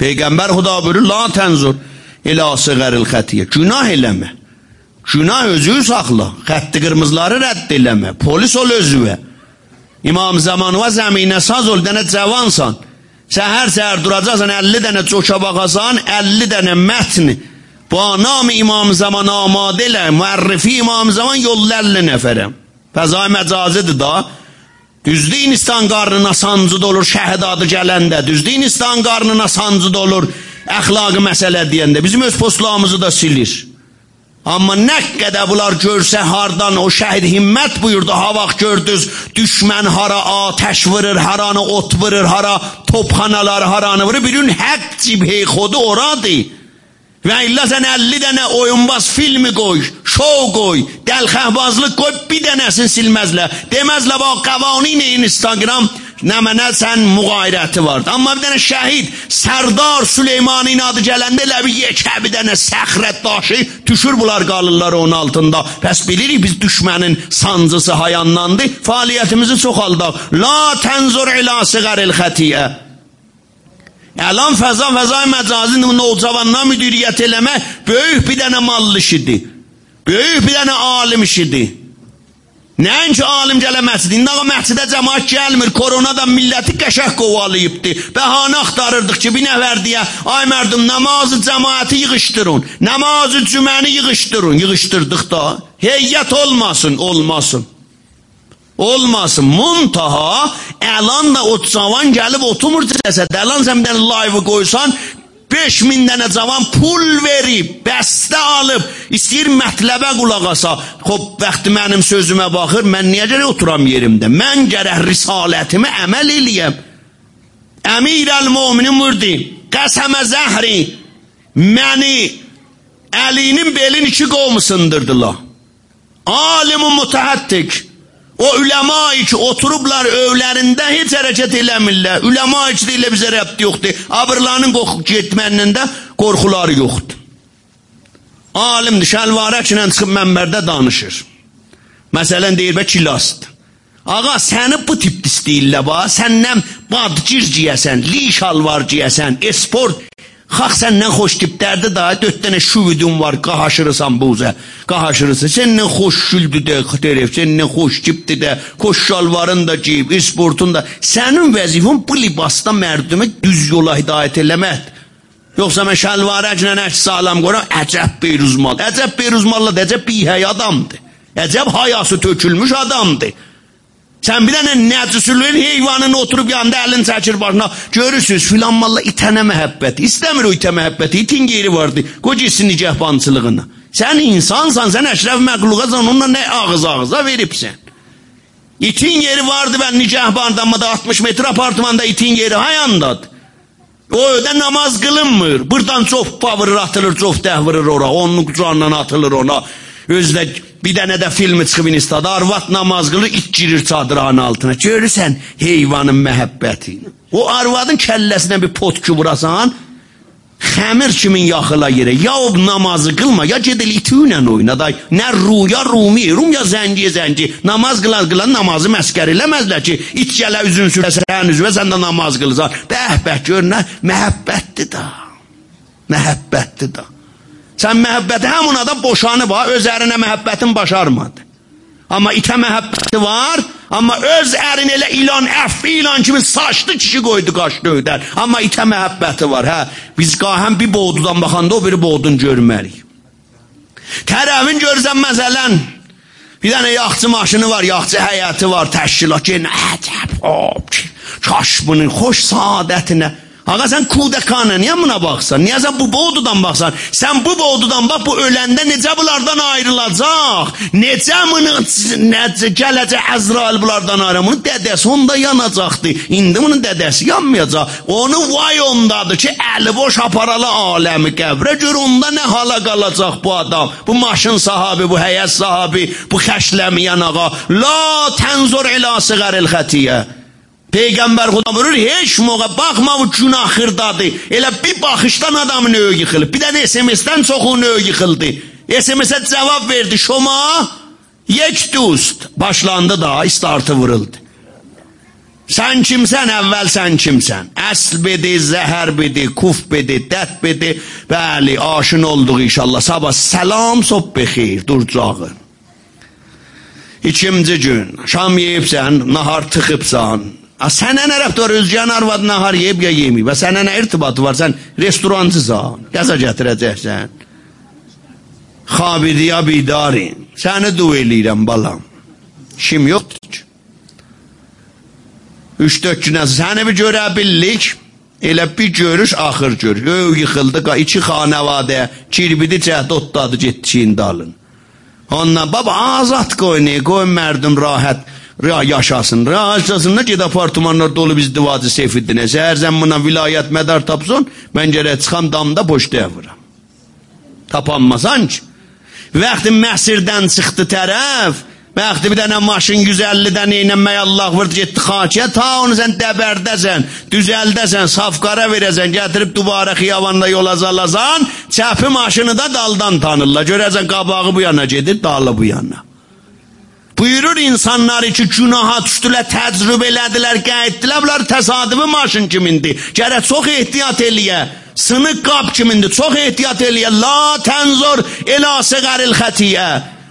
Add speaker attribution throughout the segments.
Speaker 1: Peyğəmbər xuda buyurur, la tənzur elə asıqəril xətiyyə. Günah eləmə. Günah özü saxla. Xətti qırmızıları rədd eləmə. Polis ol özüvə. İmam zamanı və zəminə saz ol, dənə cavansan. Səhər səhər duracaqsan, 50 dənə çoka baxasan, 50 dənə mətni. با نام امام زمان آماده له معرفی امام زمان yollarlı nəfərəm. Fəzai məcazidir da. Düzdür insan qarnına sancı dolur şəhid adı gələndə. Düzdür insan qarnına sancı dolur əxlaqı məsələ deyəndə. Bizim öz postlarımızı da silir. Amma nə qədər bunlar görsə hardan o şəhid himmət buyurdu. Ha vaxt gördünüz düşmən hara atəş vurur, haranı ot vurur, hara topxanalar haranı vurur. Bir gün haqq cibhey xodu oradır. Və illa sən 50 dənə oyunbaz filmi qoy, şou qoy, dəlxəhbazlıq qoy, bir dənəsini silməzlər. Deməzlər, bax, qavanin Instagram nə mənə sən müqayrəti var. Amma bir dənə şəhid, Sərdar Süleymanin adı gələndə elə bir yekə bir dənə səxrət daşı düşür bunlar qalırlar onun altında. Pəs bilirik biz düşmənin sancısı hayanlandı, fəaliyyətimizi çoxaldaq. La tənzur ilə siqəril xətiyyə. Əlan fəza fəzai məcazin nolcavandan müdiriyyət eləmə böyük bir dənə mallı işidir. Böyük bir dənə alim işidir. Nəinki alim gələ məscid. İndi ağa məscidə cəmaat gəlmir. Koronadan milləti qəşəh qovalayıbdı. Bəhanə axtarırdıq ki, bir nəfər deyə, ay mərdum, namazı cəmaəti yığışdırın. Namazı cüməni yığışdırın. Yığışdırdıq da. Heyyət olmasın, olmasın. Olmasın. Muntaha əlan da o cavan gəlib oturmur cəsəd. Əlan sən bir live qoysan 5000 dənə cavan pul verib, bəstə alıb, istəyir mətləbə qulaq asa. Xoş, vaxtı mənim sözümə baxır, mən niyə gərək oturam yerimdə? Mən gərək risalətimi əməl eləyəm. Əmir əl-müminin mürdi, qəsəmə zəhri, məni əlinin belin iki qovmu sındırdılar. Alim-i mütəhəttik, o üləma ki oturublar övlərində heç hərəkət eləmirlər. Üləma ki ilə bizə rəbd yoxdur. Abırlarının qoxub getməndən qorxuları yoxdur. Alimdir, şəlvarəklə çıxıb mənbərdə danışır. Məsələn deyir və kilasdır. Ağa səni bu tip istəyirlər ba, səndən badgir giyəsən, li şalvar giyəsən, esport Xalq səndən xoş tiplərdir daha, dörd dənə şüvidun var, qahaşırısan buzə, qahaşırısan. Səndən xoş güldü də, tərəf, səndən xoş tipdir də, xoş şalvarın da giyib, isportun da. Sənin vəzifən bu libasda mərdümə düz yola hidayət eləməkdir. Yoxsa mən şəlvarəclə əks sağlam qoram, əcəb beyruzmal. Əcəb beyruzmallı da, əcəb bihəy adamdır. Əcəb hayası tökülmüş adamdır. Sən bir dənə nəcüsülün heyvanın oturub yanında əlin çəkir başına. Görürsünüz filan malla itənə məhəbbəti. İstəmir o itə məhəbbəti. İtin yeri vardı. Qoca etsin nigəhbançılığını. Sən insansan, sən əşrəf məqluqasan, onunla nə ağız-ağıza veribsən. İtin yeri vardı ben nigəhbanda, amma da 60 metr apartmanda itin yeri hayandadır. O ödə namaz qılınmır. Buradan çox pavırır atılır, çox dəh vurur ora. Onun qucağından atılır ona. Özdə bir dənə də filmi çıxıb instada, arvat namaz qılır, it girir çadırağın altına. Görürsən heyvanın məhəbbəti. O arvadın kəlləsinə bir pot ki vurasan, xəmir kimin yaxıla yerə. Ya o namazı qılma, ya gedil iti ilə oyna da. Nə ruya rumi, rum ya zəngiyə zəngi. Namaz qılan qılan namazı məskər eləməzlər ki, it gələ üzün sürəsən üzvə, sən də namaz qılsan. Bəh, bəh, gör nə, məhəbbətdir da. Məhəbbətdir da. Sən məhəbbəti həmin adam boşanıb ha, öz ərinə məhəbbətin başarmadı. Amma itə məhəbbəti var, amma öz ərin elə ilan, əffi ilan kimi saçlı kişi qoydu qaşdı ödər. Amma itə məhəbbəti var, hə. Biz qahəm bir boğdudan baxanda o biri boğdun görməliyik. Tərəfin görsən məsələn, bir dənə yaxçı maşını var, yaxçı həyəti var, təşkilat, əcəb, hop, kaş bunun xoş saadətinə. Ağa sən kudəkanə niyə buna baxsan? Niyə sən bu boğdudan baxsan? Sən bu boğdudan bax bu öləndə necə bunlardan ayrılacaq? Necə bunu necə gələcək Əzrail bunlardan ayrılacaq? Bunun dədəsi onda yanacaqdı. İndi bunun dədəsi yanmayacaq. Onu vay ondadır ki, əli boş aparalı aləmi qəbrə gör onda nə hala qalacaq bu adam? Bu maşın sahibi, bu həyət sahibi, bu xəşləmiyən ağa. La tənzur ilə siqəril xətiyyə. Peygamber Xuda buyurur, heç moğa baxma bu günah xırdadı. Elə bir baxışdan adamın öğı yıxılıb. Bir dənə SMS-dən çoxunun öğı yıxıldı. SMS-ə cavab verdi. Şoma yek dost. Başlandı da, istartı vuruldu. Sən kimsən, əvvəl sən kimsən? Əsl bedi, zəhər bedi, kuf bedi, dət bedi. Bəli, aşın olduq inşallah. Sabah səlam, sob bexir, durcağı. İkinci gün, şam yeyibsən, nahar tıxıbsan. Sənə nə rəbd var, özgən arvad nahar yeyib ya yeməyib. Və sənə nə irtibatı var, sən restorancısan, qəza gətirəcəksən. Xabidi ya bidarin, səni dua eləyirəm balam. Kim yoxdur ki? Üç-dört günə səni bir görə bildik. Elə bir görüş axır görüş. Öv yıxıldı, iki xanəvadə, kirbidi cəhd otladı, getdi çiyin dalın. Ondan baba azad qoyun, qoy mərdum rahat yaşasın. Yaşasın da ged apartmanlar dolu biz divacı Seyfiddinə. Səhər zəmmuna vilayət mədar tapsın, mən gərək çıxam damda poçtaya vuram. Tapanmasan ki. Vaxtı Məsirdən çıxdı tərəf, Vaxtı bir dənə maşın 150-dən eynəmək Allah vurdu getdi xakiyə, ta onu sən dəbərdəsən, düzəldəsən, safqara verəsən, gətirib dubara xiyavanda yola zalasan, çəpi maşını da daldan tanırlar. Görəsən qabağı bu yana gedir, dalı bu yana. Buyurur insanlar ki, günaha düşdülər, təcrübə elədilər, qayıtdılar, bunlar təsadüfi maşın kimindir. Gərək çox ehtiyat eləyə. Sınıq qab kimindir, çox ehtiyat eləyə. La tənzur elə səqəril xətiyyə.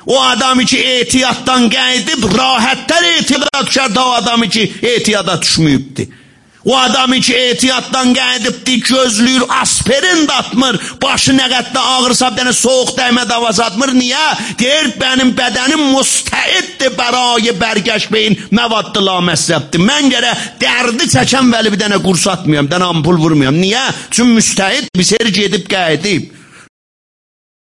Speaker 1: O adamı ki ehtiyattan gəldi, rahatlar ehtiyata düşərdi o adamı ki ehtiyata düşməyibdi. O adamı ki ehtiyatdan gəlibdi, gözlüyür, aspirin də atmır, başı nə qəddə ağırsa bir dənə soğuk dəymə davası atmır. Niyə? Deyir, mənim bədənim müstəiddir bərayı bərgəş beyin məvaddı la məsəbdir. Mən gərə dərdi çəkən vəli bir dənə qurs atmıyorum, dənə ampul vurmuyorum. Niyə? Çünki müstəid bir seri gedib gəlib.